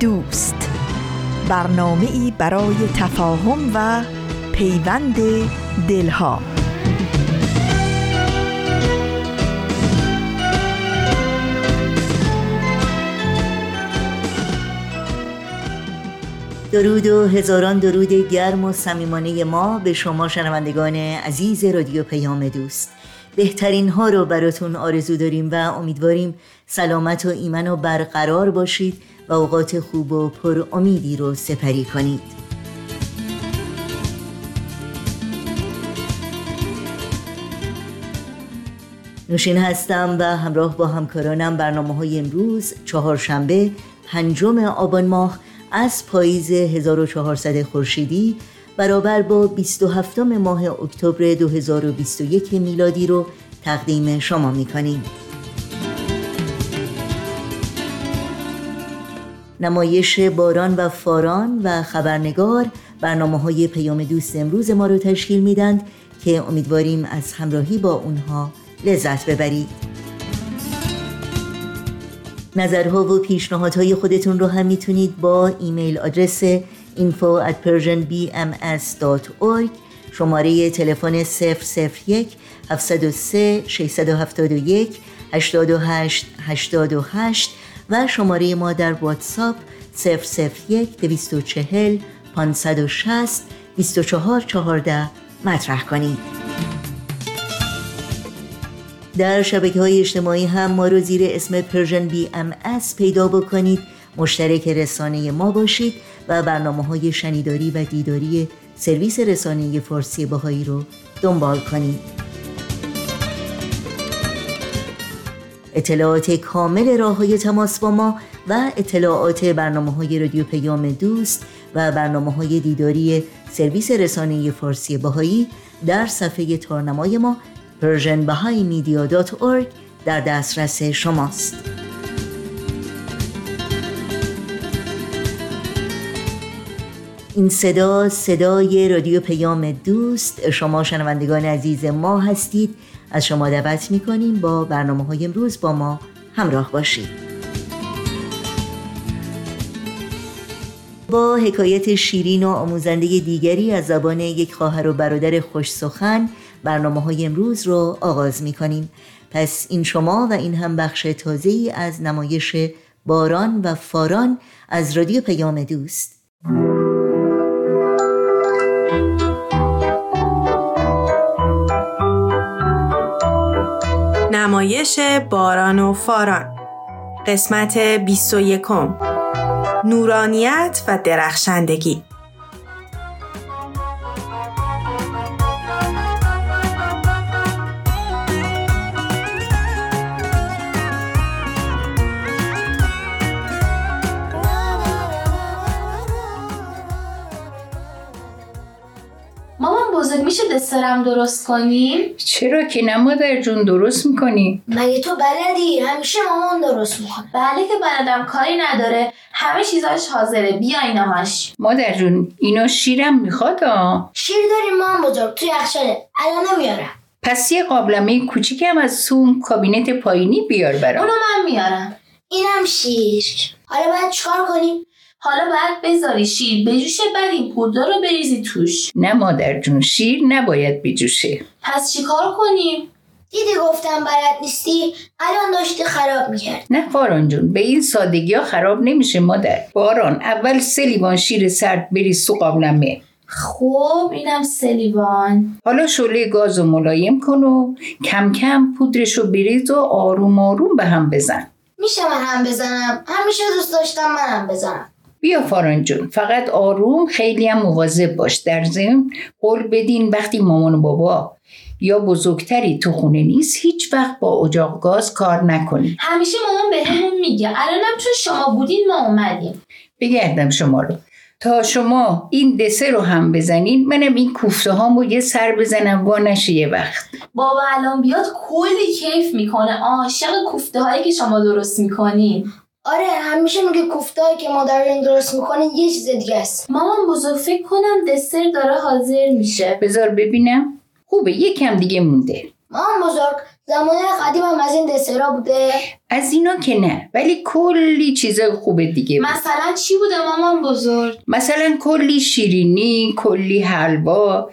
دوست. برنامه ای برای تفاهم و پیوند دلها. درود و هزاران درود گرم و صمیمانه ما به شما شنوندگان عزیز رادیو پیام دوست. بهترین ها رو براتون آرزو داریم و امیدواریم سلامت و ایمن و برقرار باشید. و اوقات خوب و پر امیدی رو سپری کنید. نوشین هستم و همراه با همکارانم برنامه های امروز چهارشنبه پنجم آبان ماه از پاییز 1400 خورشیدی برابر با 27 ماه اکتبر 2021 میلادی رو تقدیم شما می‌کنیم. نمایش باران و فاران و خبرنگار برنامه های پیام دوست امروز ما رو تشکیل میدند که امیدواریم از همراهی با اونها لذت ببرید. نظرها و پیشنهادهای خودتون رو هم می‌تونید با ایمیل آدرس info at persianbms.org شماره تلفن 001 703 671 828 828 و شماره ما در واتساپ 001 240 560 2414 مطرح کنید. در شبکه های اجتماعی هم ما رو زیر اسم Persian BMS پیدا بکنید. مشترک رسانه ما باشید و برنامه های شنیداری و دیداری سرویس رسانه فارسی باهایی رو دنبال کنید. اطلاعات کامل راه های تماس با ما و اطلاعات برنامه های رادیو پیام دوست و برنامه های دیداری سرویس رسانه فارسی باهایی در صفحه تارنمای ما persianbahaimedia.org در دسترس شماست. این صدا صدای رادیو پیام دوست. شما شنوندگان عزیز ما هستید. از شما دعوت می‌کنیم با برنامه های امروز با ما همراه باشید. با حکایت شیرین و آموزنده دیگری از زبان یک خواهر و برادر خوش سخن برنامه های امروز رو آغاز می کنیم پس این شما و این هم بخش تازه از نمایش باران و فاران از رادیو پیام دوست. نمایش باران و فاران. قسمت 21 نورانیت و درخشندگی. دسرم درست کنیم؟ چرا که نه مادر جون درست می‌کنی؟ مگه تو بلدی؟ همیشه مامان درست می‌کنه. بله که بلدم کاری نداره. همه چیزاش حاضره. بیا اینهاش مادر جون اینو شیرم می‌خواد؟ آ شیر داریم مامان بزرگ توی یخچاله. الان نمیارم. پس یه قابلمه کوچیکم از سوم کابینت پایینی بیار برام. اونو من میارم. اینم شیر. حالا باید چکار کنیم؟ حالا باید بذاری شیر بجوشه بعد این پودر رو بریزی توش. نه مادر جون شیر نباید بجوشه. پس چیکار کنیم؟ دیدی گفتم بلد نیستی؟ الان داشتی خراب می‌کرد نه فاران جون به این سادگی ها خراب نمیشه مادر. باران اول سه لیوان شیر سرد بریز تو قابلمه خب اینم سلیوان. حالا شعله گاز و ملایم کن و کم کم پودرش رو بریز و آروم آروم به هم بزن. میشه من هم بزنم؟ همیشه دوست داشتم منم بزنم. بیا فاران جون. فقط آروم خیلی هم مواظب باش. در ضمن قول بدین وقتی مامان و بابا یا بزرگتری تو خونه نیست هیچ وقت با اجاق گاز کار نکنید همیشه مامان بهمون میگه. الانم چون شما بودین ما اومدیم. بگردم شما رو. تا شما این دسر رو هم بزنین منم این کوفته هامو یه سر بزنم وا نشه یه وقت. بابا الان بیاد کلی کیف می‌کنه. عاشق کوفته هایی که شما درست می‌کنین. آره همیشه میگه کوفتایی که ما داریم درست می‌کنیم یه چیز دیگه است. مامان بزرگ فکر کنم دسر داره حاضر میشه. بذار ببینم. خوبه یکم دیگه مونده. مامان بزرگ زمان قدیم هم از این دسرا بوده. از اینا که نه ولی کلی چیزای خوب دیگه بود. مثلا چی بوده مامان بزرگ؟ مثلا کلی شیرینی کلی حلوا.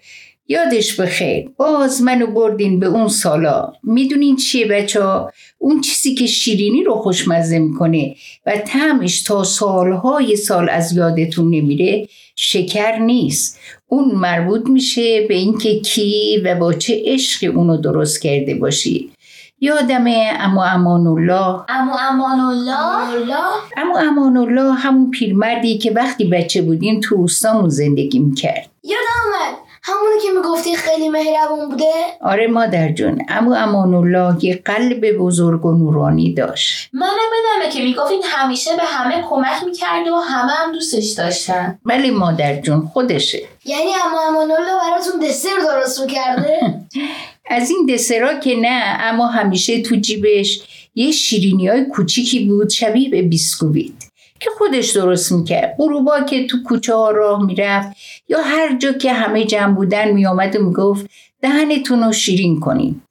یادش بخیر. باز منو بردین به اون سالا. می‌دونین چیه بچه ها؟ اون چیزی که شیرینی رو خوشمزه می‌کنه و تعمش تا سالهای سال از یادتون نمیره شکر نیست. اون مربوط میشه به اینکه کی و با چه عشقی اونو درست کرده باشی. یادمه اما امان الله امو امان الله اما امان الله همون پیرمردی که وقتی بچه بودیم تو روستامون زندگی می‌کرد. یادم همونی که می‌گفتی خیلی مهربون بوده؟ آره مادر جون اما امان الله یه قلب بزرگ و نورانی داشت. منم بدمه که می‌گفتین همیشه به همه کمک می‌کرده و همه هم دوستش داشتن. ولی مادر جون خودشه. یعنی اما امان الله براتون دسر درست می‌کرده؟ از این دسرا که نه اما همیشه تو جیبش یه شیرینی های کوچیکی بود شبیه به بیسکویت. که خودش درست می‌کرد. غروبا که تو کوچه ها راه می‌رفت یا هر جا که همه جمع بودن میآمد و می‌گفت دهنتون رو شیرین کنین.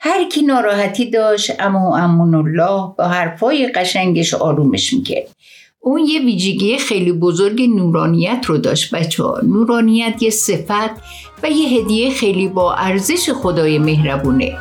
هر کی ناراحتی داشت اما امون الله با حرفای قشنگش آرومش می‌کرد. اون یه ویژگی خیلی بزرگ نورانیت رو داشت بچه ها. نورانیت یه صفت و یه هدیه خیلی با ارزش خدای مهربونه.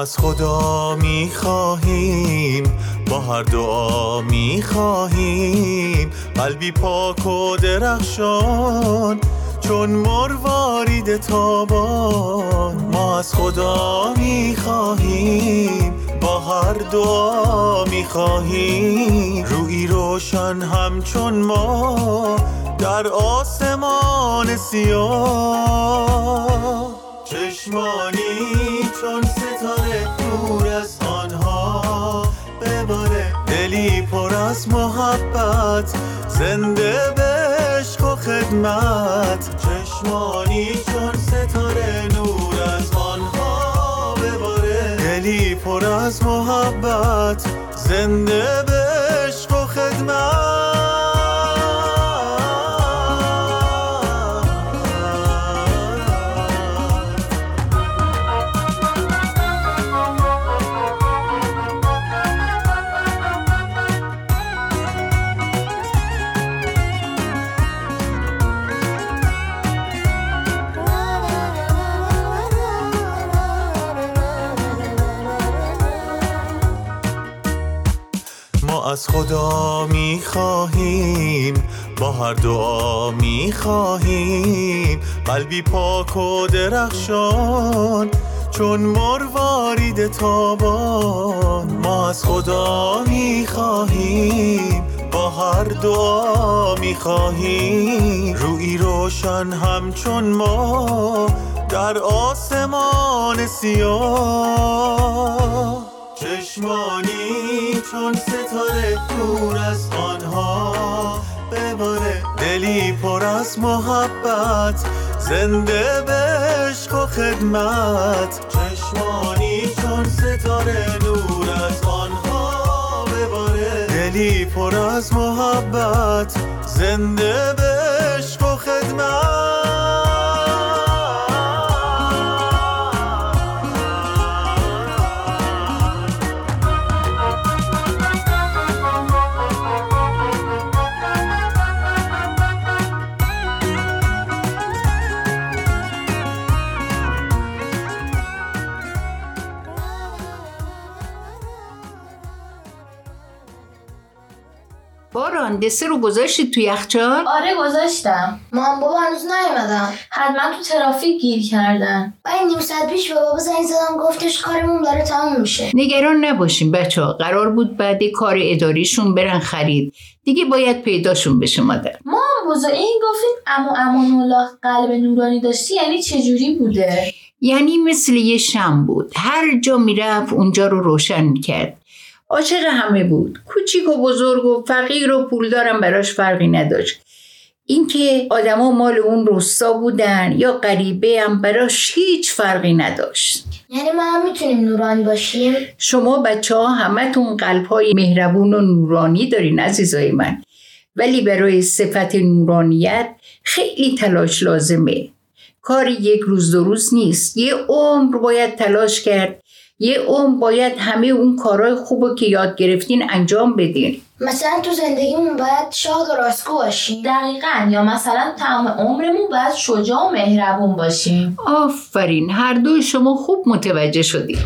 از خدا می خواهیم با هر دعا می خواهیم قلبی پاک و درخشان چون مروارید تابان. ما از خدا می خواهیم با هر دعا می خواهیم روی روشن همچون ما در آسمان سیاه. چشمانی چون ستاره نور از آنها بباره دلی پر از محبت زنده به عشق و خدمت. چشمانی چون ستاره نور از آنها بباره دلی پر از محبت زنده به عشق و خدمت. از خدا می خواهیم با هر دعا می خواهیم قلبی پاک و درخشان چون مروارید تابان. ما از خدا می خواهیم با هر دعا می خواهیم روی روشن همچون ما در آسمان سیاه. چشمانی چون ستاره دور از آنها. بباره دلی پر از محبت زنده به عشق و خدمت. چشمانی چون ستاره نور از آنها. بباره دلی پر از محبت زنده به عشق و خدمت. باران دسر رو گذاشتی تو یخچال؟ آره گذاشتم. مام بابا هنوز نیومدن. حتما تو ترافیک گیر کردن. من نیم ساعت پیش به بابا زنگ زدم گفتش کارمون داره تموم میشه. نگران نباشین بچه ها قرار بود بعد کار اداریشون برن خرید. دیگه باید پیداشون بشه مادر ما بزا این گفتین امو امان الله قلب نورانی داشتی یعنی چجوری بوده؟ یعنی مثل یه شم بود. هر جا می‌رفت اونجا رو روشن می‌کرد. عاشق همه بود. کوچیک و بزرگ و فقیر و پولدارم براش فرقی نداشت. اینکه آدما مال اون روستا بودن یا غریبه هم براش هیچ فرقی نداشت. یعنی ما هم می‌تونیم نورانی باشیم؟ شما بچه ها همه تون قلب های مهربون و نورانی دارین عزیزای من. ولی برای صفت نورانیت خیلی تلاش لازمه. کاری یک روز دو روز نیست. یه عمر باید تلاش کرد یه عمر باید همه اون کارهای خوب که یاد گرفتین انجام بدین. مثلا تو زندگیمون باید شاد و راستگو باشیم. دقیقا. یا مثلا تمام عمرمون باید شجاع و مهربون باشیم. آفرین. هر دوی شما خوب متوجه شدید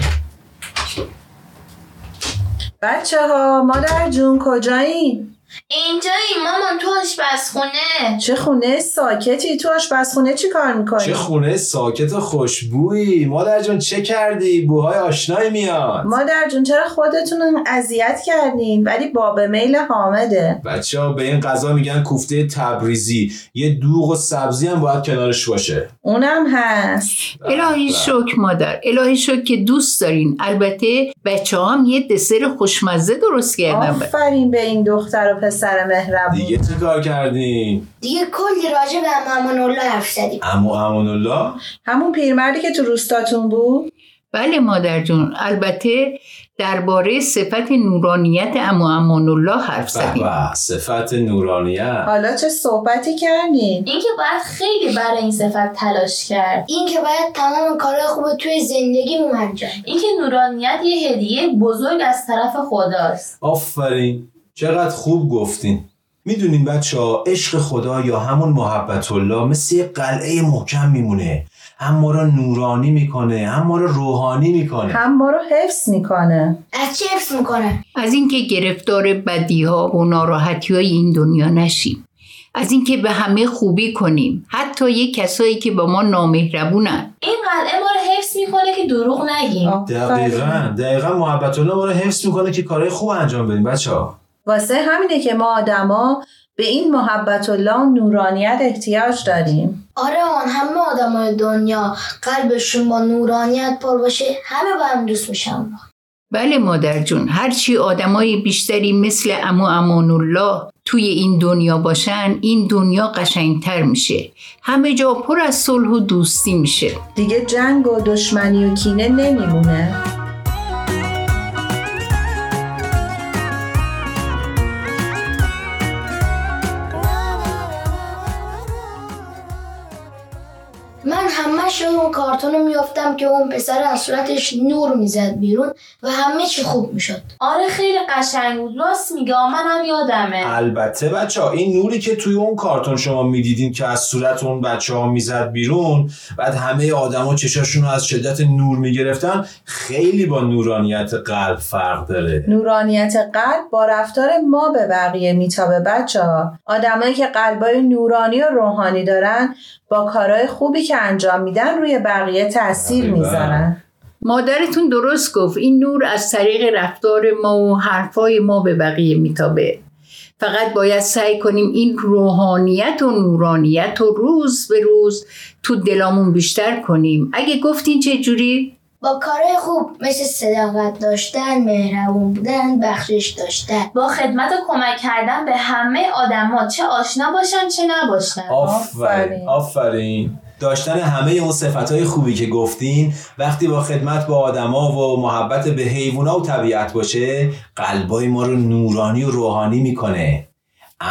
بچه ها مادر جون کجایین؟ اینجایی مامان تو آشپزخونه. چه خونه ساکتی؟ تو آشپزخونه چی کار می‌کنی؟ چه خونه ساکت و خوشبویی. مادر جان چه کردی؟ بوهای آشنایی میاد. مادر جون چرا خودتون اذیت کردین؟ ولی باب میل حامده. بچه ها به این غذا میگن کوفته تبریزی. یه دوغ و سبزی هم باید کنارش باشه. اونم هست. الهی شکر مادر. الهی شکر که دوست دارین. البته بچه هم یه دسر خوشمزه درست کردن. آفرین به این دختر و پسر مهربون. دیگه چه کار کردین؟ دیگه کلی راجع به امان الله حرف زدیم. امو امان الله؟ همون پیرمردی که تو روستاتون بود؟ بله مادر جون. البته درباره صفت نورانیت امو امان الله حرف زدیم. صفت نورانیت. حالا چه صحبتی کردین؟ اینکه باید خیلی برای این صفت تلاش کرد. این که باید تمام کارهای خوب توی زندگیمون انجام اینکه نورانیت یه هدیه بزرگ از طرف خداست. آفرین. چقدر خوب گفتین. می‌دونین بچه ها عشق خدا یا همون محبت الله مثل یه قلعه محکم میمونه. هم ما رو نورانی می‌کنه هم ما رو روحانی می‌کنه. هم ما رو حفظ می‌کنه. از چی حفظ می‌کنه؟ از اینکه گرفتار بدی ها و ناراحتی های این دنیا نشیم. از اینکه به همه خوبی کنیم. حتی یه کسایی که با ما نامهربونن. این قلعه ما رو حفظ می‌کنه که دروغ نگیم. دقیقا دقیقا محبت الله ما رو حفظ می‌کنه که کارهای خوب انجام بدیم بچه ها واسه همینه که ما آدما به این محبت الله و نورانیت احتیاج داریم. آره آن همه آدمای دنیا قلبشون با نورانیت پر باشه همه با هم دوست میشن. بله مادر جون هرچی آدمای بیشتری مثل امو امان الله توی این دنیا باشن این دنیا قشنگتر میشه. همه جا پر از صلح و دوستی میشه. دیگه جنگ و دشمنی و کینه نمیمونه. یاد اون کارتون رو میافتم که اون پسر از صورتش نور می‌زد بیرون و همه چی خوب می‌شد. آره خیلی قشنگ بود. راست میگه. منم یادمه. البته بچه ها این نوری که توی اون کارتون شما می‌دیدین که از صورت اون بچه ها می‌زد بیرون بعد همه آدما چشاشون رو از شدت نور می‌گرفتن خیلی با نورانیت قلب فرق داره. نورانیت قلب با رفتار ما به بقیه میتابه بچه ها آدمایی که قلبای نورانی و روحانی دارن با کارهای خوبی که انجام میدن روی بقیه تاثیر. می‌ذارن مادرتون درست گفت این نور از طریق رفتار ما و حرفای ما به بقیه میتابه فقط باید سعی کنیم این روحانیت و نورانیت و روز به روز تو دلامون بیشتر کنیم اگه گفتین چه جوری؟ با کارهای خوب مثل صداقت داشتن مهربون بودن بخشش داشتن. با خدمت و کمک کردن به همه آدما چه آشنا باشن چه نباشن. آفرین آفرین. داشتن همه اون صفتهای خوبی که گفتین وقتی با خدمت با آدما و محبت به حیوونا و طبیعت باشه قلبای ما رو نورانی و روحانی می‌کنه.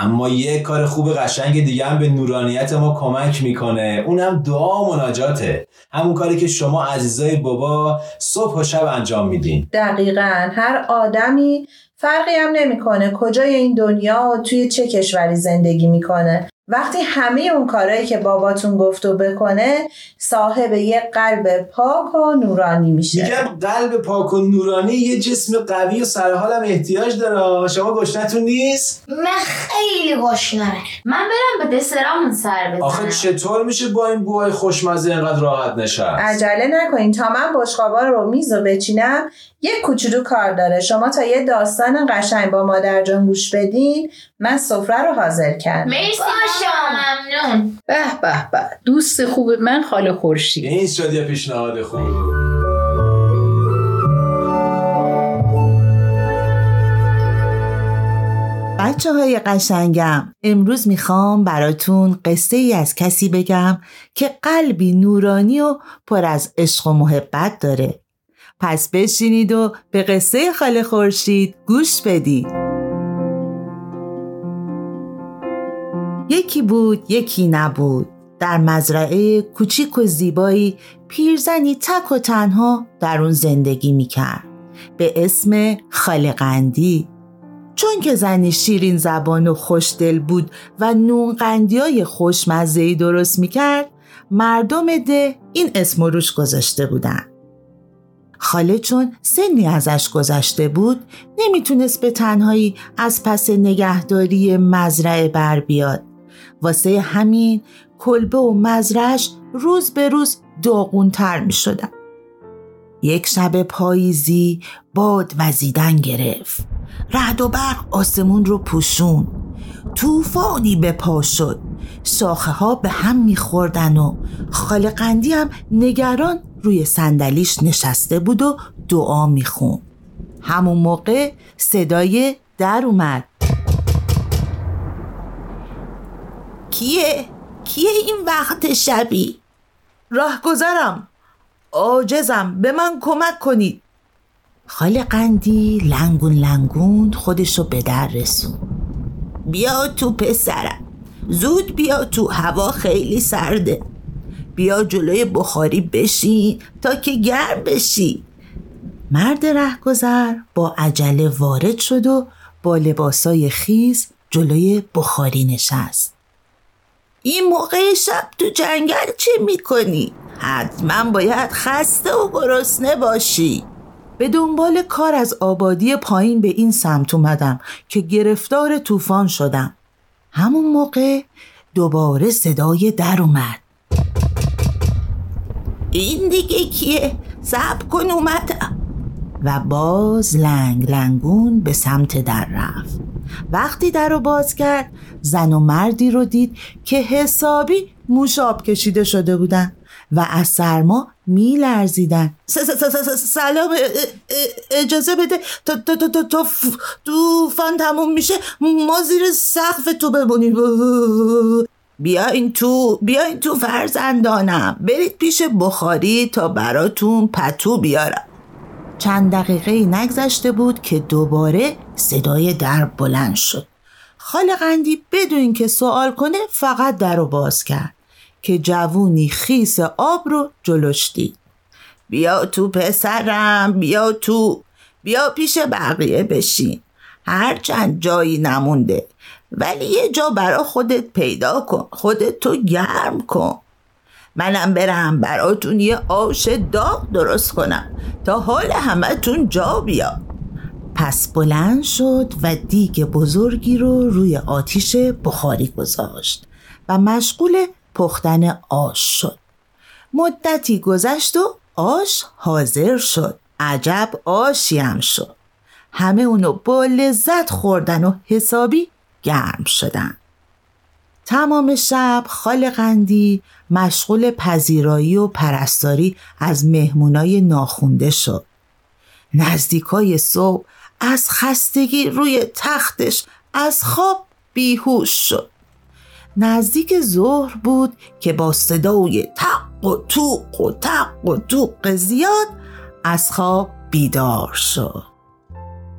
اما یه کار خوب قشنگ دیگه هم به نورانیت ما کمک می‌کنه. اونم دعا و مناجاته. همون کاری که شما عزیزای بابا صبح و شب انجام میدین. دقیقا. هر آدمی فرقی هم نمی‌کنه کجای این دنیا توی چه کشوری زندگی می‌کنه. وقتی همه اون کارهایی که باباتون گفت و بکنه صاحب یه قلب پاک و نورانی میشه. میگم قلب پاک و نورانی یه جسم قوی و سرحالم احتیاج داره. شما گشنتون نیست؟ من خیلی گشنمه. من برم به دسرامون سر بزنم. آخه چطور میشه با این بوهای خوشمزه اینقدر راحت نشست؟ عجله نکنین. تا من بشقابا رو میز و بچینم یک کوچولو کار داره. شما تا یه داستان قشنگ با مادر جان گوش بدین من سفره رو حاضر کردم. مرسی ممنون. به به به. دوست خوب من خاله خورشید. این شد یه پیشنهاد خوب بچه های قشنگم امروز می‌خوام براتون قصه ای از کسی بگم که قلبی نورانی و پر از عشق و محبت داره. پس بشینید و به قصه خاله خورشید گوش بدید. یکی بود یکی نبود. در مزرعه کوچیک و زیبایی پیرزنی تک و تنها در اون زندگی می‌کرد. به اسم خالقندی چون که زنی شیرین زبان و خوشدل بود و نون قندی های خوشمزهی درست می‌کرد مردم ده این اسم روش گذاشته بودن. خاله چون سنی ازش گذشته بود نمی‌تونست به تنهایی از پس نگهداری مزرعه بر بیاد. واسه همین کلبه و مزرعش روز به روز داغونتر می شدن. یک شب پاییزی باد وزیدن گرفت. رعد و برق آسمون رو پوشون. طوفانی به پا شد. شاخه ها به هم میخوردن و خالقندی هم نگران روی صندلیش نشسته بود و دعا میخون همون موقع صدای در اومد. کیه؟ کیه این وقت شبی؟ راه گذرم عاجزم. به من کمک کنید. خاله قندی لنگون لنگون خودشو به در رسون. بیا تو پسرم. زود بیا تو هوا خیلی سرده. بیا جلوی بخاری بشین تا که گرم بشی. مرد رهگذر با عجله وارد شد و با لباسای خیز جلوی بخاری نشست. این موقع شب تو جنگل چه می‌کنی؟ حتما باید خسته و گرسنه باشی. به دنبال کار از آبادی پایین به این سمت اومدم که گرفتار طوفان شدم. همون موقع دوباره صدای در اومد. این دیگه کیه؟ سب کن اومدم. و باز لنگ لنگون به سمت در رفت. وقتی در رو باز کرد زن و مردی رو دید که حسابی موشاب کشیده شده بودن و از سرما می لرزیدن سلام اجازه بده تا تا تموم میشه ما زیر سقف تو بمونیم. بیاین تو بیاین تو فرزندانم برید پیش بخاری تا براتون پتو بیارم. چند دقیقه نگذشته بود که دوباره صدای در بلند شد. خالقندی بدون که سوال کنه فقط در رو باز کرد که جوونی خیس آب رو جلوش دید. بیا تو پسرم بیا تو بیا پیش بقیه بشین. هرچند جایی نمونده ولی یه جا برا خودت پیدا کن خودت تو گرم کن. منم برم براتون یه آش داغ درست کنم تا حال همتون جا بیا پس بلند شد و دیگ بزرگی رو روی آتیش بخاری گذاشت و مشغول پختن آش شد. مدتی گذشت و آش حاضر شد. عجب آشی هم شد. همه اونو با لذت خوردن و حسابی گرم شدن. تمام شب خال قندی مشغول پذیرایی و پرستاری از مهمونای ناخونده شد. نزدیکای صبح از خستگی روی تختش از خواب بیهوش شد. نزدیک ظهر بود که با صدای تق و توق و تق و توق زیاد از خواب بیدار شد.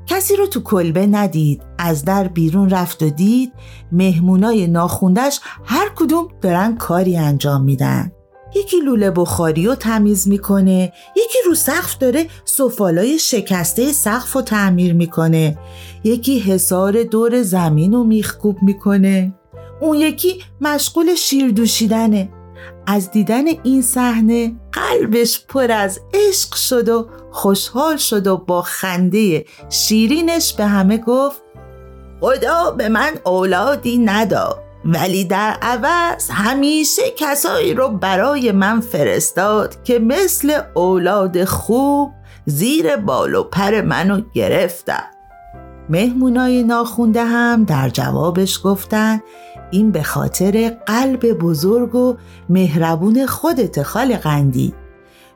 کسی رو تو کلبه ندید از در بیرون رفت و دید مهمونای ناخوندش هر کدوم دارن کاری انجام میدن. یکی لوله بخاری رو تمیز می‌کنه یکی رو سقف داره سفالای شکسته سقف رو تعمیر می‌کنه. یکی حسار دور زمین رو میخکوب می‌کنه. اون یکی مشغول شیر دوشیدنه. از دیدن این صحنه قلبش پر از عشق شد و خوشحال شد و با خنده شیرینش به همه گفت خدا به من اولادی نداد ولی در عوض همیشه کسایی رو برای من فرستاد که مثل اولاد خوب زیر بال و پر منو گرفتن. مهمونای ناخونده هم در جوابش گفتن این به خاطر قلب بزرگ و مهربون خودت خال قندی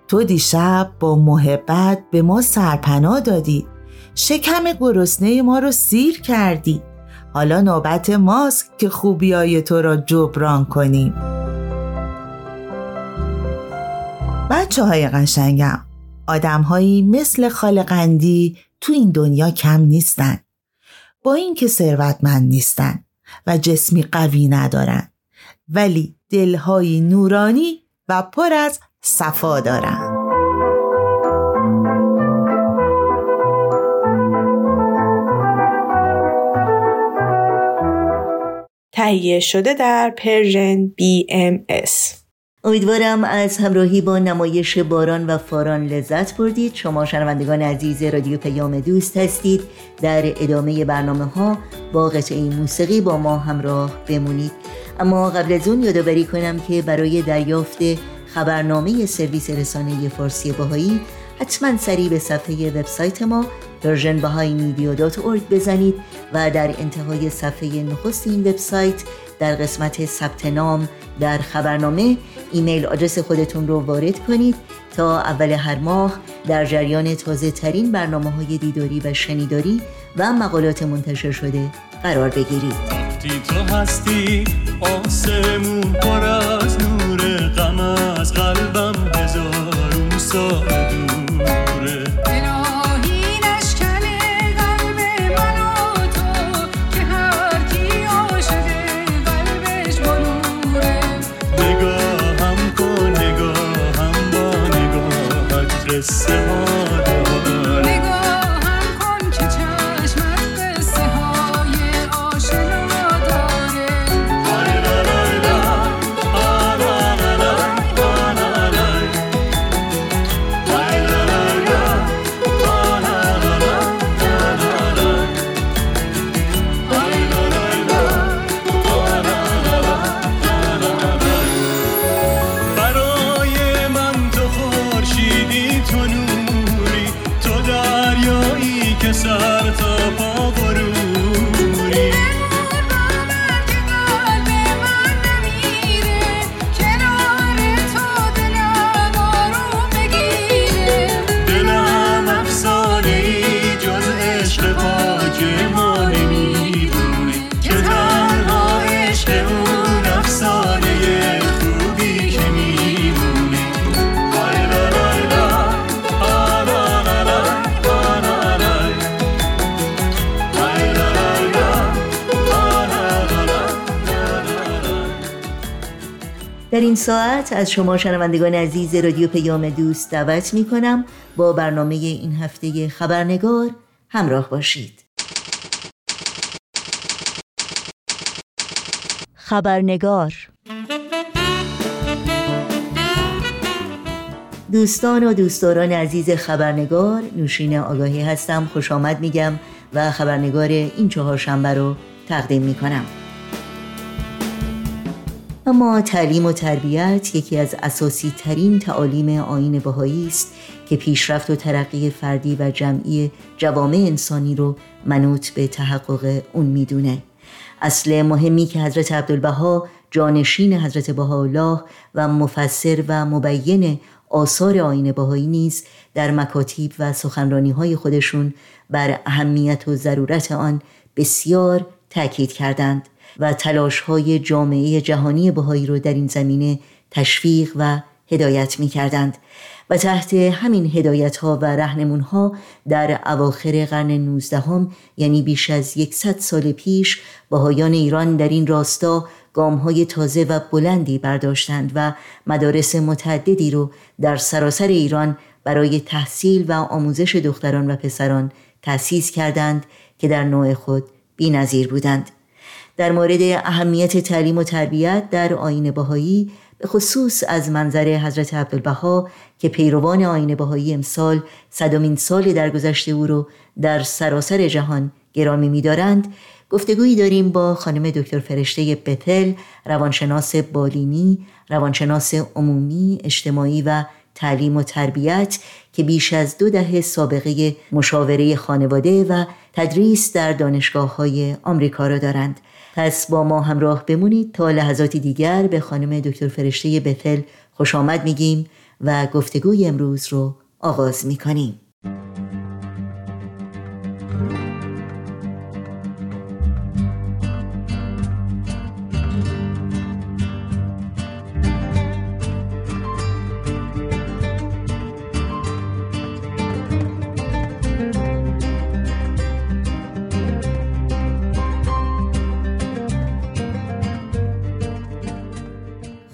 تو دیشب با محبت به ما سرپناه دادی. شکم گرسنه ما رو سیر کردی. حالا نوبت ماست که خوبیای تو را جبران کنیم. بچه های قشنگم آدم هایی مثل خال قندی تو این دنیا کم نیستن. با اینکه ثروتمند نیستن و جسمی قوی ندارن ولی دلهایی نورانی و پر از صفا دارن. تهیه شده در پرژن BMS امیدوارم از همراهی با نمایش باران و فاران لذت بردید. شما شنوندگان عزیز رادیو پیام دوست هستید. در ادامه برنامه ها با قطعه موسیقی با ما همراه بمونید. اما قبل از اون یادآوری کنم که برای دریافت خبرنامه سرویس رسانه فارسی باهایی حتما سریع به صفحه وبسایت ما persianbahaimedia.org بزنید و در انتهای صفحه نخست این وبسایت در قسمت ثبت نام در خبرنامه ایمیل آدرس خودتون رو وارد کنید تا اول هر ماه در جریان تازه ترین برنامه های دیداری و شنیداری و مقالات منتشر شده قرار بگیرید. وقتی تو هستی آسمون پر از نور غم از قلبم هزارون سال ساعت از شما شنوندگان عزیز رادیو پیام دوست دعوت می کنم با برنامه این هفته خبرنگار همراه باشید. خبرنگار دوستان و دوستداران عزیز خبرنگار نوشین آگاهی هستم خوش آمد میگم و خبرنگار این چهارشنبه رو تقدیم می‌کنم. اما تعلیم و تربیت یکی از اساسی ترین تعالیم آین بهایی است که پیشرفت و ترقی فردی و جمعی جوامع انسانی رو منوط به تحقق اون می‌دونه. اصل مهمی که حضرت عبدالبها جانشین حضرت بهاءالله و مفسر و مبین آثار آین بهایی نیز در مکاتیب و سخنرانی های خودشون بر اهمیت و ضرورت آن بسیار تاکید کردند. و تلاش های جامعه جهانی بهایی رو در این زمینه تشویق و هدایت می کردند و تحت همین هدایت ها و رهنمون ها در اواخر قرن 19 هم یعنی بیش از یکصد سال پیش بهایان ایران در این راستا گام های تازه و بلندی برداشتند و مدارس متعددی رو در سراسر ایران برای تحصیل و آموزش دختران و پسران تأسیس کردند که در نوع خود بی‌نظیر بودند. در مورد اهمیت تعلیم و تربیت در آین بهایی به خصوص از منظر حضرت عبدالبها که پیروان آین بهایی امسال صدامین سال درگذشته او رو در سراسر جهان گرامی می‌دارند گفتگویی داریم با خانم دکتر فرشته بتل روانشناس بالینی روانشناس عمومی اجتماعی و تعلیم و تربیت که بیش از دو دهه سابقه مشاوره خانواده و تدریس در دانشگاه های آمریکا را دارند. پس با ما همراه بمونید تا لحظاتی دیگر به خانم دکتر فرشته بتل خوش آمد میگیم و گفتگوی امروز رو آغاز می‌کنیم.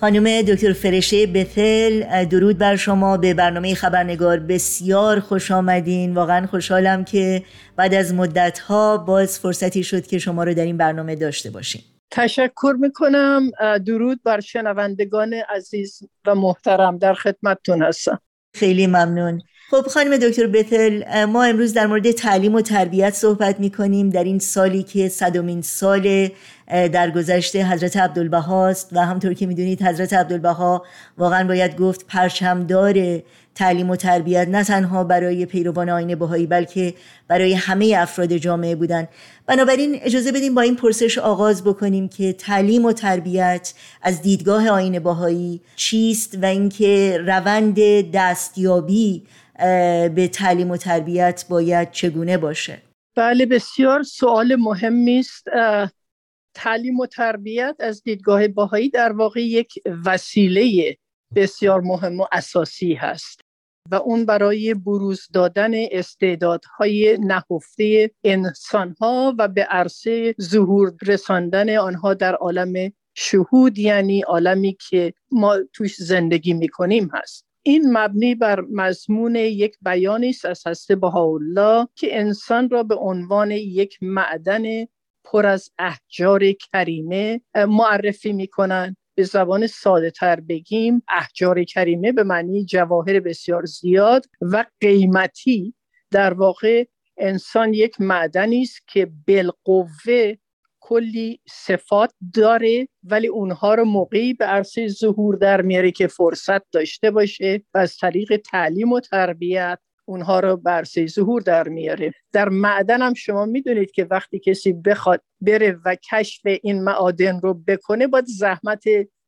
خانم دکتر فرشته بتل درود بر شما. به برنامه خبرنگار بسیار خوش آمدین. واقعا خوشحالم که بعد از مدت ها باز فرصتی شد که شما رو در این برنامه داشته باشیم. تشکر می‌کنم. درود بر شنوندگان عزیز و محترم. در خدمتتون هستم. خیلی ممنون. خب خانم دکتر بتل ما امروز در مورد تعلیم و تربیت صحبت می کنیم در این سالی که صدومین سال در گذشته حضرت عبدالبها است و همطور که می‌دونید حضرت عبدالبها واقعا باید گفت پرچمدار تعلیم و تربیت نه تنها برای پیروان آین بهایی بلکه برای همه افراد جامعه بودن. بنابراین اجازه بدیم با این پرسش آغاز بکنیم که تعلیم و تربیت از دیدگاه آین بهایی چیست و اینکه روند دستیابی به تعلیم و تربیت باید چگونه باشه؟ بله بسیار سوال مهمی است تعلیم و تربیت از دیدگاه باهایی در واقع یک وسیله بسیار مهم و اساسی هست و اون برای بروز دادن استعدادهای نهفته انسانها و به عرصه ظهور رساندن آنها در عالم شهود یعنی عالمی که ما توش زندگی می‌کنیم هست. این مبنی بر مضمون یک بیانی است از حضرت بهاءالله که انسان را به عنوان یک معدن پر از احجار کریمه معرفی می‌کنن. به زبان ساده تر بگیم احجار کریمه به معنی جواهر بسیار زیاد و قیمتی. در واقع انسان یک معدنی است که بالقوه کلی صفات داره ولی اونها رو موقعی به عرصه ظهور در میاره که فرصت داشته باشه و از طریق تعلیم و تربیت اونها رو به عرصه ظهور در میاره. در معدن هم شما می‌دونید که وقتی کسی بخواد بره و کشف این معادن رو بکنه باید زحمت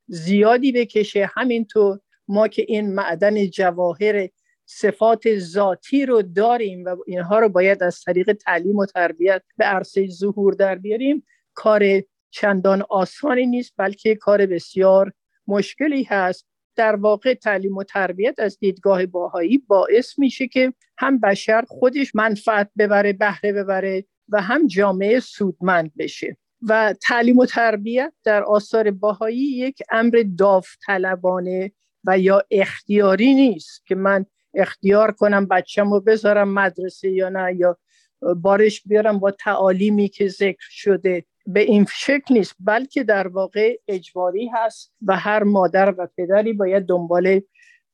زیادی بکشه. همینطور ما که این معدن جواهر صفات ذاتی رو داریم و اینها رو باید از طریق تعلیم و تربیت به عرصه ظهور در بیاریم. کار چندان آسانی نیست بلکه کار بسیار مشکلی هست. در واقع تعلیم و تربیت از دیدگاه باهایی باعث میشه که هم بشر خودش منفعت ببره بهره ببره و هم جامعه سودمند بشه. و تعلیم و تربیت در آثار باهایی یک امر داوطلبانه و یا اختیاری نیست که من اختیار کنم بچم رو بذارم مدرسه یا نه یا بارش بیارم با تعالیمی که ذکر شده به این شکل نیست بلکه در واقع اجباری هست و هر مادر و پدری باید دنبال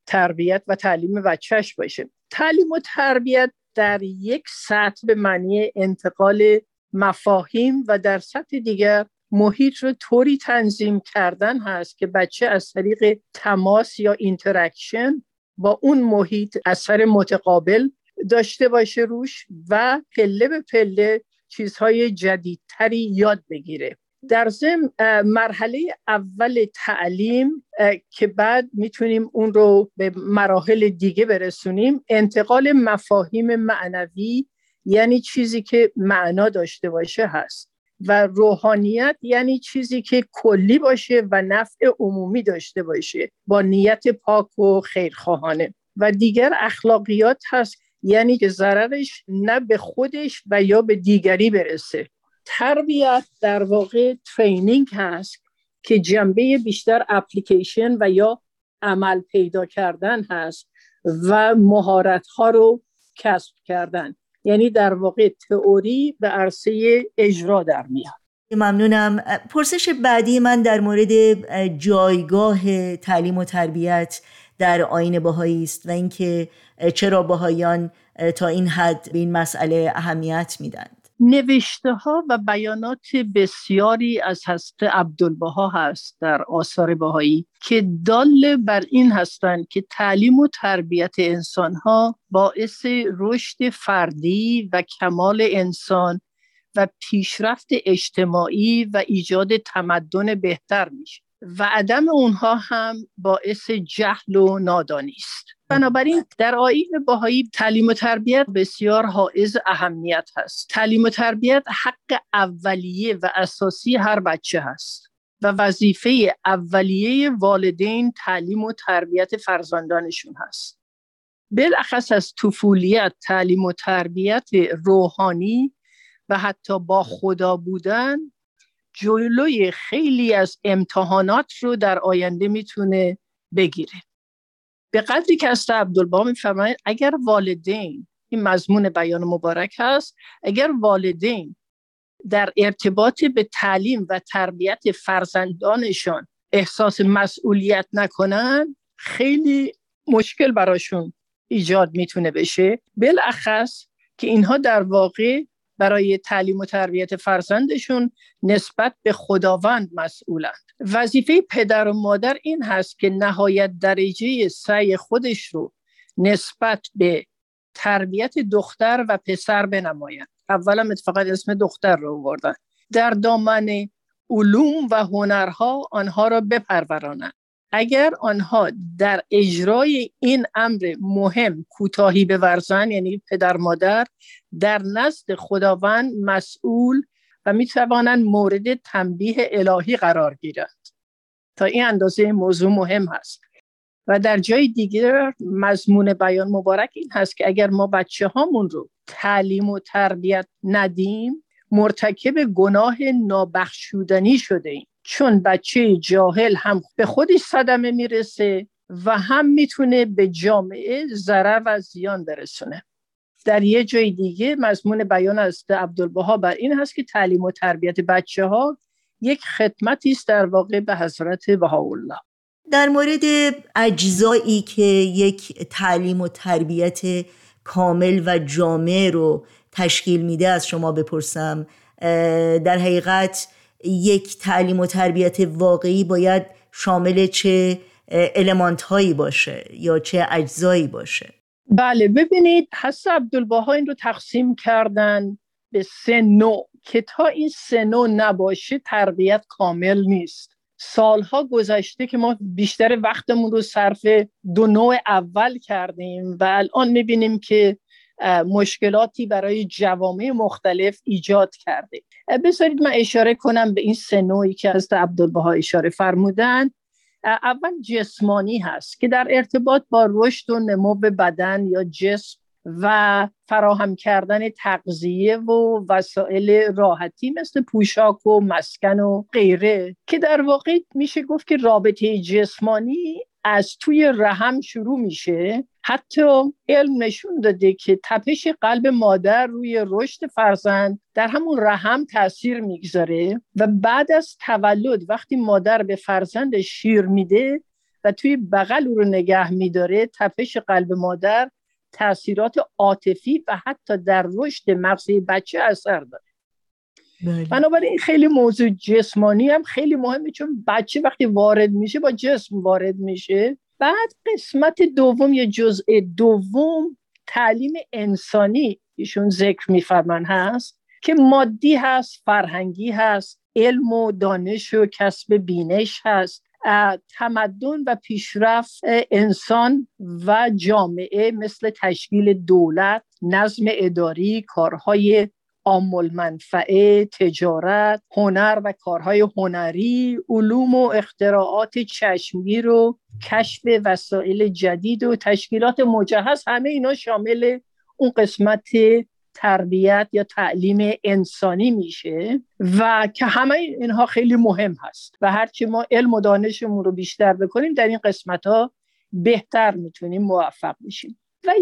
تربیت و تعلیم بچهش باشه. تعلیم و تربیت در یک سطح به معنی انتقال مفاهیم و در سطح دیگر محیط رو طوری تنظیم کردن هست که بچه از طریق تماس یا interaction با اون محیط اثر متقابل داشته باشه روش و پله به پله چیزهای جدیدتری یاد بگیره. در ضمن مرحله اول تعلیم که بعد می‌تونیم اون رو به مراحل دیگه برسونیم انتقال مفاهیم معنوی یعنی چیزی که معنا داشته باشه هست. و روحانیت یعنی چیزی که کلی باشه و نفع عمومی داشته باشه با نیت پاک و خیرخواهانه. و دیگر اخلاقیات هست یعنی که ضررش نه به خودش و یا به دیگری برسه. تربیت در واقع ترینینگ هست که جنبه بیشتر اپلیکیشن و یا عمل پیدا کردن هست و مهارت ها رو کسب کردن. یعنی در واقع تئوری به عرصه اجرا در میاد. ممنونم. پرسش بعدی من در مورد جایگاه تعلیم و تربیت در آین باهایی است و اینکه چرا باهایان تا این حد به این مسئله اهمیت میدند. نوشته ها و بیانات بسیاری از حضرت عبدالبها هست در آثار بهایی که دال بر این هستند که تعلیم و تربیت انسان ها باعث رشد فردی و کمال انسان و پیشرفت اجتماعی و ایجاد تمدن بهتر میشه. و عدم اونها هم باعث جهل و نادانی است. بنابراین در آیین باهایی تعلیم و تربیت بسیار حائز اهمیت هست. تعلیم و تربیت حق اولیه و اساسی هر بچه هست و وظیفه اولیه والدین تعلیم و تربیت فرزندانشون هست. بالاخص از طفولیت تعلیم و تربیت روحانی و حتی با خدا بودن جلوی خیلی از امتحانات رو در آینده می‌تونه بگیره. به قدری که از عبدالبها میفرمایند اگر والدین این مضمون بیان مبارک هست اگر والدین در ارتباط به تعلیم و تربیت فرزندانشان احساس مسئولیت نکنن خیلی مشکل براشون ایجاد می‌تونه بشه. بالاخص که اینها در واقع برای تعلیم و تربیت فرزندشون نسبت به خداوند مسئولند. وظیفه پدر و مادر این هست که نهایت درجه سعی خودش رو نسبت به تربیت دختر و پسر بنمایند اولا اتفاقا اسم دختر رو آوردن. در دامن علوم و هنرها آنها را بپرورانند. اگر آنها در اجرای این امر مهم کوتاهی بورزن یعنی پدر مادر در نزد خداوند مسئول و می توانند مورد تنبیه الهی قرار گیرند. تا این اندازه موضوع مهم هست. و در جای دیگر مضمون بیان مبارک این هست که اگر ما بچه هامون رو تعلیم و تربیت ندیم مرتکب گناه نابخشودنی شده ایم. چون بچه جاهل هم به خودش صدمه می‌رسه و هم می‌تونه به جامعه ضرر و زیان برسونه. در یه جای دیگه مضمون بیان از عبدالبها بر این هست که تعلیم و تربیت بچه ها یک خدمتی است در واقع به حضرت بهاءالله. در مورد اجزایی که یک تعلیم و تربیت کامل و جامع رو تشکیل میده از شما بپرسم در حقیقت یک تعلیم و تربیت واقعی باید شامل چه المانت هایی باشه یا چه اجزایی باشه؟ بله ببینید حس عبدالبها این رو تقسیم کردن به سه نوع که تا این سه نوع نباشه تربیت کامل نیست. سالها گذشته که ما بیشتر وقتمون رو صرف دو نوع اول کردیم و الان می‌بینیم که مشکلاتی برای جوامع مختلف ایجاد کرده. بذارید من اشاره کنم به این سه نوعی که از عبدالبها اشاره فرمودن. اول جسمانی هست که در ارتباط با رشد و نمو بدن یا جسم و فراهم کردن تغذیه و وسایل راحتی مثل پوشاک و مسکن و غیره که در واقع میشه گفت که رابطه جسمانی از توی رحم شروع میشه. حتی علم نشون داده که تپش قلب مادر روی رشد فرزند در همون رحم تاثیر می‌گذاره و بعد از تولد وقتی مادر به فرزند شیر میده و توی بغل او رو نگه میداره تپش قلب مادر تاثیرات عاطفی و حتی در رشد مغزی بچه اثر داره. بنابراین خیلی موضوع جسمانی هم خیلی مهمه چون بچه وقتی وارد میشه با جسم وارد میشه. بعد قسمت دوم یا جزء دوم تعلیم انسانی ایشون ذکر میفرمن هست که مادی هست فرهنگی هست علم و دانش و کسب بینش هست. تمدن و پیشرفت انسان و جامعه مثل تشکیل دولت نظم اداری کارهای عامل منفعه تجارت هنر و کارهای هنری علوم و اختراعات چشمگیر و کشف وسایل جدید و تشکیلات مجهز همه اینا شامل اون قسمت تربیت یا تعلیم انسانی میشه و که همه اینها خیلی مهم هست و هرچی ما علم و دانشمون رو بیشتر بکنیم در این قسمت ها بهتر می‌تونیم موفق بشیم. و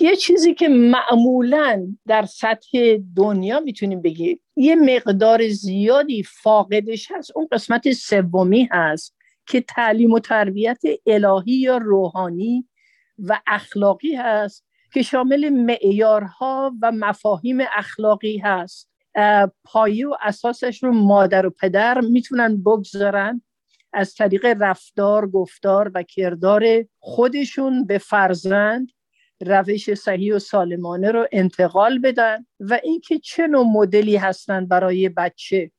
یه چیزی که معمولا در سطح دنیا می‌تونیم بگیم یه مقدار زیادی فاقدش هست. اون قسمت سومی هست که تعلیم و تربیت الهی یا روحانی و اخلاقی هست که شامل معیارها و مفاهیم اخلاقی هست. پایه و اساسش رو مادر و پدر می‌تونن بگذارن از طریق رفتار، گفتار و کردار خودشون به فرزند روش صحیح و سالمانه رو انتقال بدن و اینکه چه نوع مدلی هستن برای بچه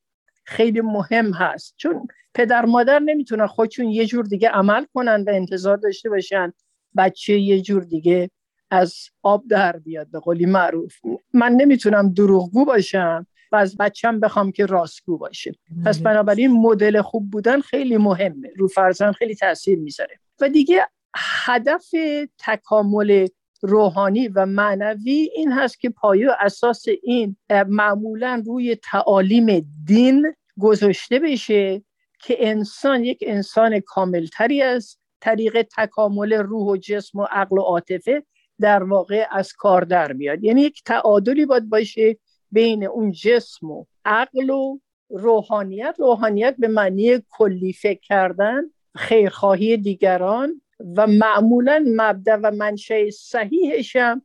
خیلی مهم هست. چون پدر مادر نمی‌تونن خودشون یه جور دیگه عمل کنن و انتظار داشته باشن بچه یه جور دیگه از آب در بیاد به قولی معروف. من نمی‌تونم دروغگو باشم و از بچم بخوام که راستگو باشه. پس بنابراین مدل خوب بودن خیلی مهمه. رو فرزند خیلی تاثیر می‌ذاره. و دیگه هدف تکامل روحانی و معنوی این هست که پایه و اساس این معمولا روی تعالیم دین گذاشته بشه که انسان یک انسان کاملتری از طریق تکامل روح و جسم و عقل و عاطفه در واقع از کار در بیاد یعنی یک تعادلی باید باشه بین اون جسم و عقل و روحانیت. روحانیت به معنی کلی فکر کردن خیرخواهی دیگران و معمولا مبدع و منشأ صحیحش هم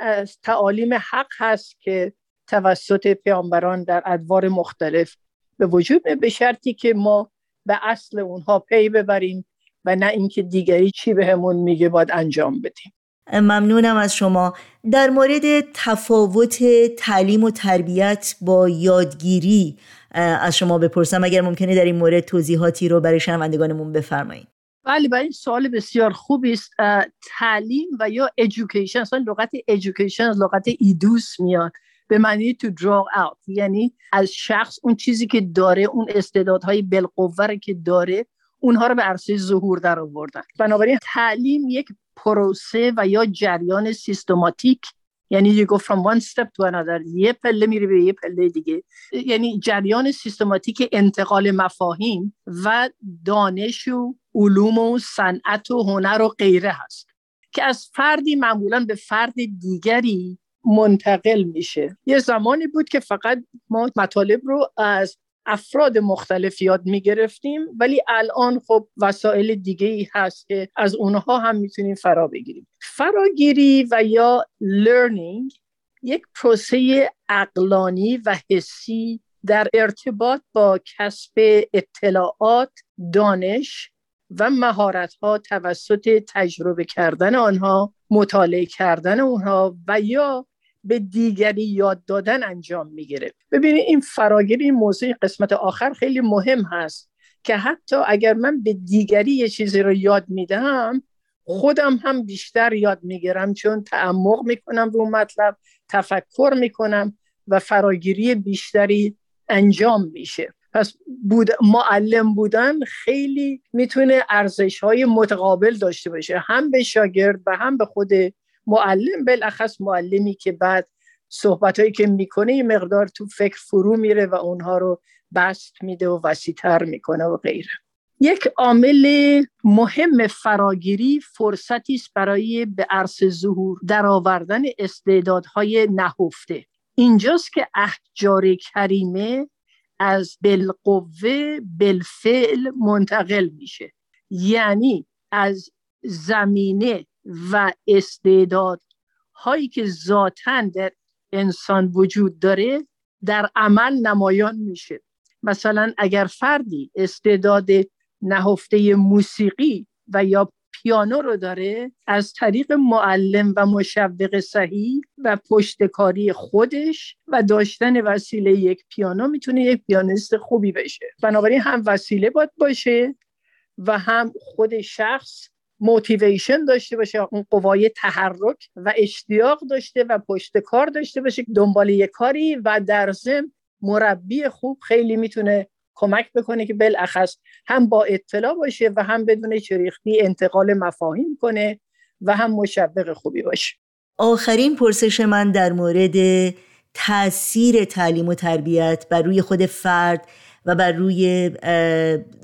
از تعالیم حق هست که توسط پیامبران در ادوار مختلف به وجود به شرطی که ما به اصل اونها پی ببریم و نه اینکه دیگری چی بهمون میگه باید انجام بدیم. ممنونم از شما. در مورد تفاوت تعلیم و تربیت با یادگیری از شما بپرسم اگر ممکنه در این مورد توضیحاتی رو برای شنوندگانمون بفرمایید. بله بله این سوال بسیار خوبی است. تعلیم و یا education. اصلا لغت education از لغت ایدوس میاد. به معنی to draw out. یعنی از شخص اون چیزی که داره اون استعدادهای بالقوه که داره اونها رو به عرصه ظهور در آوردن. بنابراین تعلیم یک پروسه و یا جریان سیستماتیک. یعنی you go from one step to another. یه پله میری به یه پله دیگه. یعنی جریان سیستماتیک انتقال مفاهیم و دانش و علوم و صنعت و هنر و غیره هست که از فردی معمولا به فرد دیگری منتقل میشه. یه زمانی بود که فقط ما مطالب رو از افراد مختلف یاد می‌گرفتیم ولی الان خب وسایل دیگه ای هست که از اونها هم می‌تونیم فرا بگیریم. فراگیری و یا learning یک پروسه اقلانی و حسی در ارتباط با کسب اطلاعات دانش و مهارت ها توسط تجربه کردن آنها مطالعه کردن اونها و یا به دیگری یاد دادن انجام می‌گیره. ببینید این فراگیری این موضوع قسمت آخر خیلی مهم هست که حتی اگر من به دیگری یه چیزی رو یاد میدم خودم هم بیشتر یاد می‌گیرم چون تعمق می‌کنم رو مطلب تفکر می‌کنم و فراگیری بیشتری انجام میشه. پس بود معلم بودن خیلی می‌تونه ارزش های متقابل داشته باشه. هم به شاگرد و هم به خود معلم. بالاخص معلمی که بعد صحبت هایی که می‌کنه یه مقدار تو فکر فرو میره و اونها رو بست میده و وسیتر می‌کنه و غیره. یک عامل مهم فراگیری فرصتی است برای به عرص ظهور درآوردن استعدادهای نهفته. اینجاست که احجار کریمه از بالقوه بالفعل منتقل میشه. یعنی از زمینه و استعداد هایی که ذاتا در انسان وجود داره در عمل نمایان میشه. مثلا اگر فردی استعداد نهفته موسیقی و یا پیانو رو داره از طریق معلم و مشوق صحیح و پشتکاری خودش و داشتن وسیله یک پیانو می‌تونه یک پیانیست خوبی بشه. بنابراین هم وسیله باید باشه و هم خود شخص موتیویشن داشته باشه اون قوای تحرک و اشتیاق داشته و پشت کار داشته باشه. دنبال یک کاری و در ضمن مربی خوب خیلی می‌تونه کمک بکنه که بالاخص هم با اطلاع باشه و هم بدون چریختی انتقال مفاهیم کنه و هم مشوق خوبی باشه. آخرین پرسش من در مورد تاثیر تعلیم و تربیت بر روی خود فرد و بر روی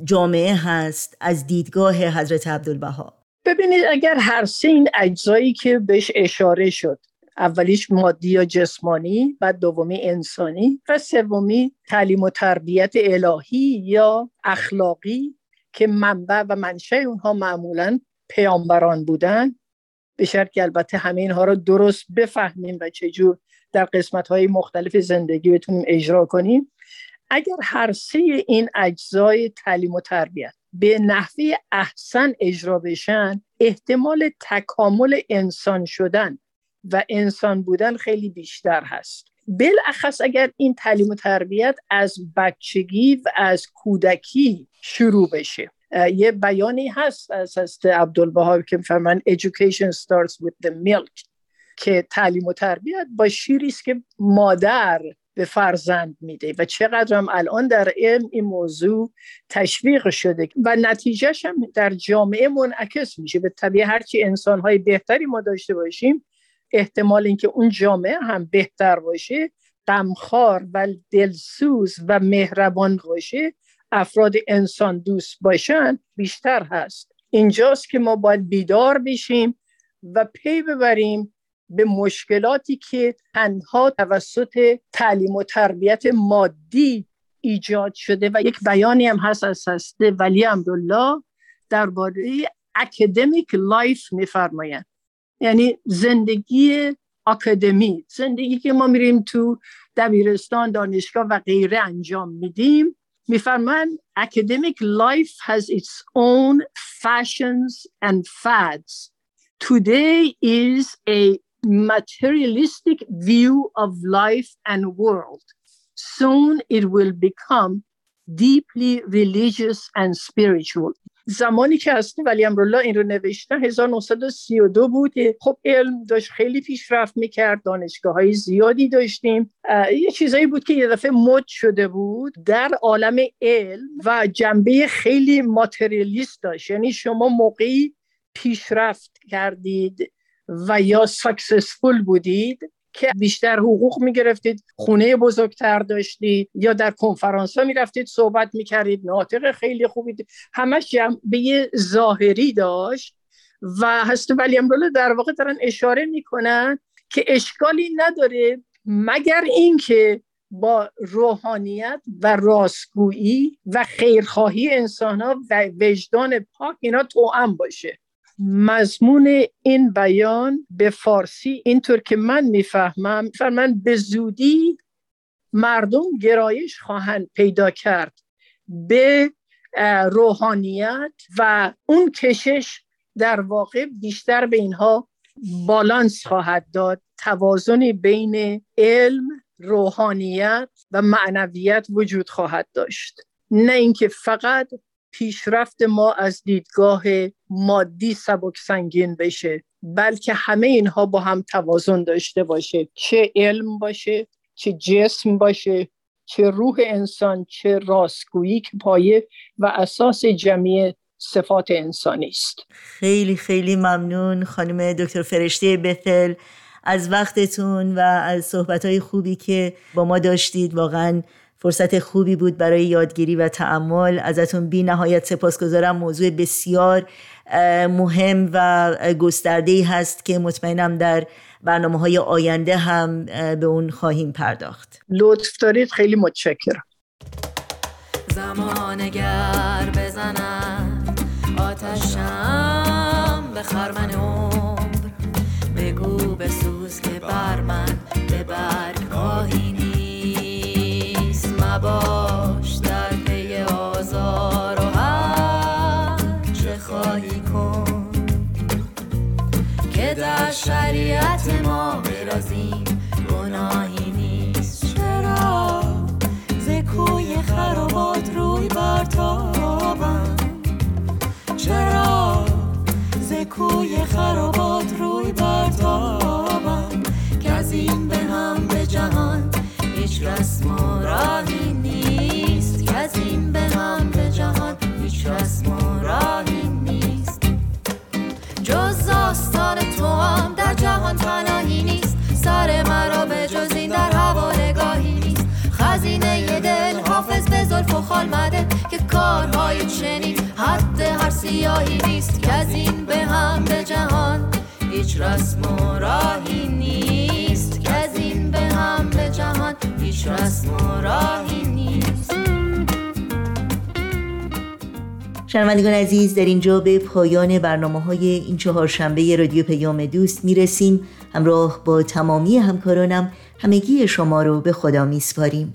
جامعه هست از دیدگاه حضرت عبدالبها. ببینید اگر هر سه این اجزایی که بهش اشاره شد اولیش مادی یا جسمانی بعد دومی انسانی و سومی تعلیم و تربیت الهی یا اخلاقی که منبع و منشه اونها معمولا پیامبران بودن. به شرط که البته همه اینها رو درست بفهمیم و چجور در قسمت های مختلف زندگی بتونیم اجرا کنیم. اگر هر سه این اجزای تعلیم و تربیت به نحوه احسن اجرا بشن احتمال تکامل انسان شدن و انسان بودن خیلی بیشتر هست. بالاخص اگر این تعلیم و تربیت از بچگی و از کودکی شروع بشه. یه بیانی هست از هست عبدالبها که میفرمان education starts with the milk. که تعلیم و تربیت با شیری است که مادر به فرزند میده و چقدر هم الان در علم این موضوع تشویق شده و نتیجهش هم در جامعه منعکس میشه. به طبیعه هرچی انسانهای بهتری ما داشته باشیم احتمال اینکه اون جامعه هم بهتر باشه غمخوار و دلسوز و مهربان باشه افراد انسان دوست باشن بیشتر هست. اینجاست که ما باید بیدار بشیم و پی ببریم به مشکلاتی که تنها توسط تعلیم و تربیت مادی ایجاد شده. و یک بیانی هم هست از حضرت ولی امرالله درباره academic life میفرمایند. یعنی زندگی اکادمی زندگی که ما میریم تو دبیرستان دانشگاه و غیره انجام میدیم میفرمان academic life has its own fashions and fads today is a materialistic view of life and world soon it will become deeply religious and spiritual زمانی که هستی ولی امرالله این رو نوشتن 1932 بود خب علم داشت خیلی پیشرفت می‌کرد دانشگاه های زیادی داشتیم. یه چیزایی بود که یه دفعه مد شده بود در عالم علم و جنبه خیلی ماتریالیست داشت. یعنی شما موقعی پیشرفت کردید و یا ساکسسفول بودید. که بیشتر حقوق می‌گرفتید خونه بزرگتر داشتید یا در کنفرانس ها می‌رفتید صحبت می‌کردید ناطق خیلی خوبی همش جنبه ظاهری داشت و هست ولی امروله در واقع دارن اشاره می‌کنن که اشکالی نداره مگر اینکه با روحانیت و راستگویی و خیرخواهی انسان ها و وجدان پاک اینا توأم باشه. مضمون این بیان به فارسی اینطور که من می‌فهمم من به زودی مردم گرایش خواهند پیدا کرد به روحانیت و اون کشش در واقع بیشتر به اینها بالانس خواهد داد. توازن بین علم روحانیت و معنویت وجود خواهد داشت. نه اینکه فقط پیشرفت ما از دیدگاه مادی سبک سنگین بشه بلکه همه اینها با هم توازن داشته باشه. چه علم باشه چه جسم باشه چه روح انسان چه راستگویی که پایه و اساس جمعی صفات انسانی است. خیلی خیلی ممنون خانم دکتر فرشته بثل از وقتتون و از صحبتهای خوبی که با ما داشتید. واقعا فرصت خوبی بود برای یادگیری و تعمل. ازتون بی نهایت سپاسگزارم. موضوع بسیار مهم و گسترده ای هست که مطمئنم در برنامه های آینده هم به اون خواهیم پرداخت. لطف دارید. خیلی متشکرم. زمانگر بزند آتشم به خرمن عمر. بگو بسوز که بر من خواهی کن که در شریعت ما برازیم گناهی نیست. چرا؟ ز کوی خرابات روی برتابم. چرا؟ ز کوی خرابات روی برتابم. که از این به هم به جهان هیچ رسم و راهی نیست. که از این به هم به جهان هیچ رسم و خزینه دل حافظ به زلف و خال مده که کارهای چنین حد هر سیاهی نیست که از این به هم به جهان. هیچ رسم و راهی نیست که از این به هم به جهان. هیچ رسم و راهی نیست. شنوندگان عزیز در اینجا به پایان برنامه های این چهارشنبه رادیو پیام دوست می‌رسیم. همراه با تمامی همکارانم همگی شما رو به خدا میسپاریم.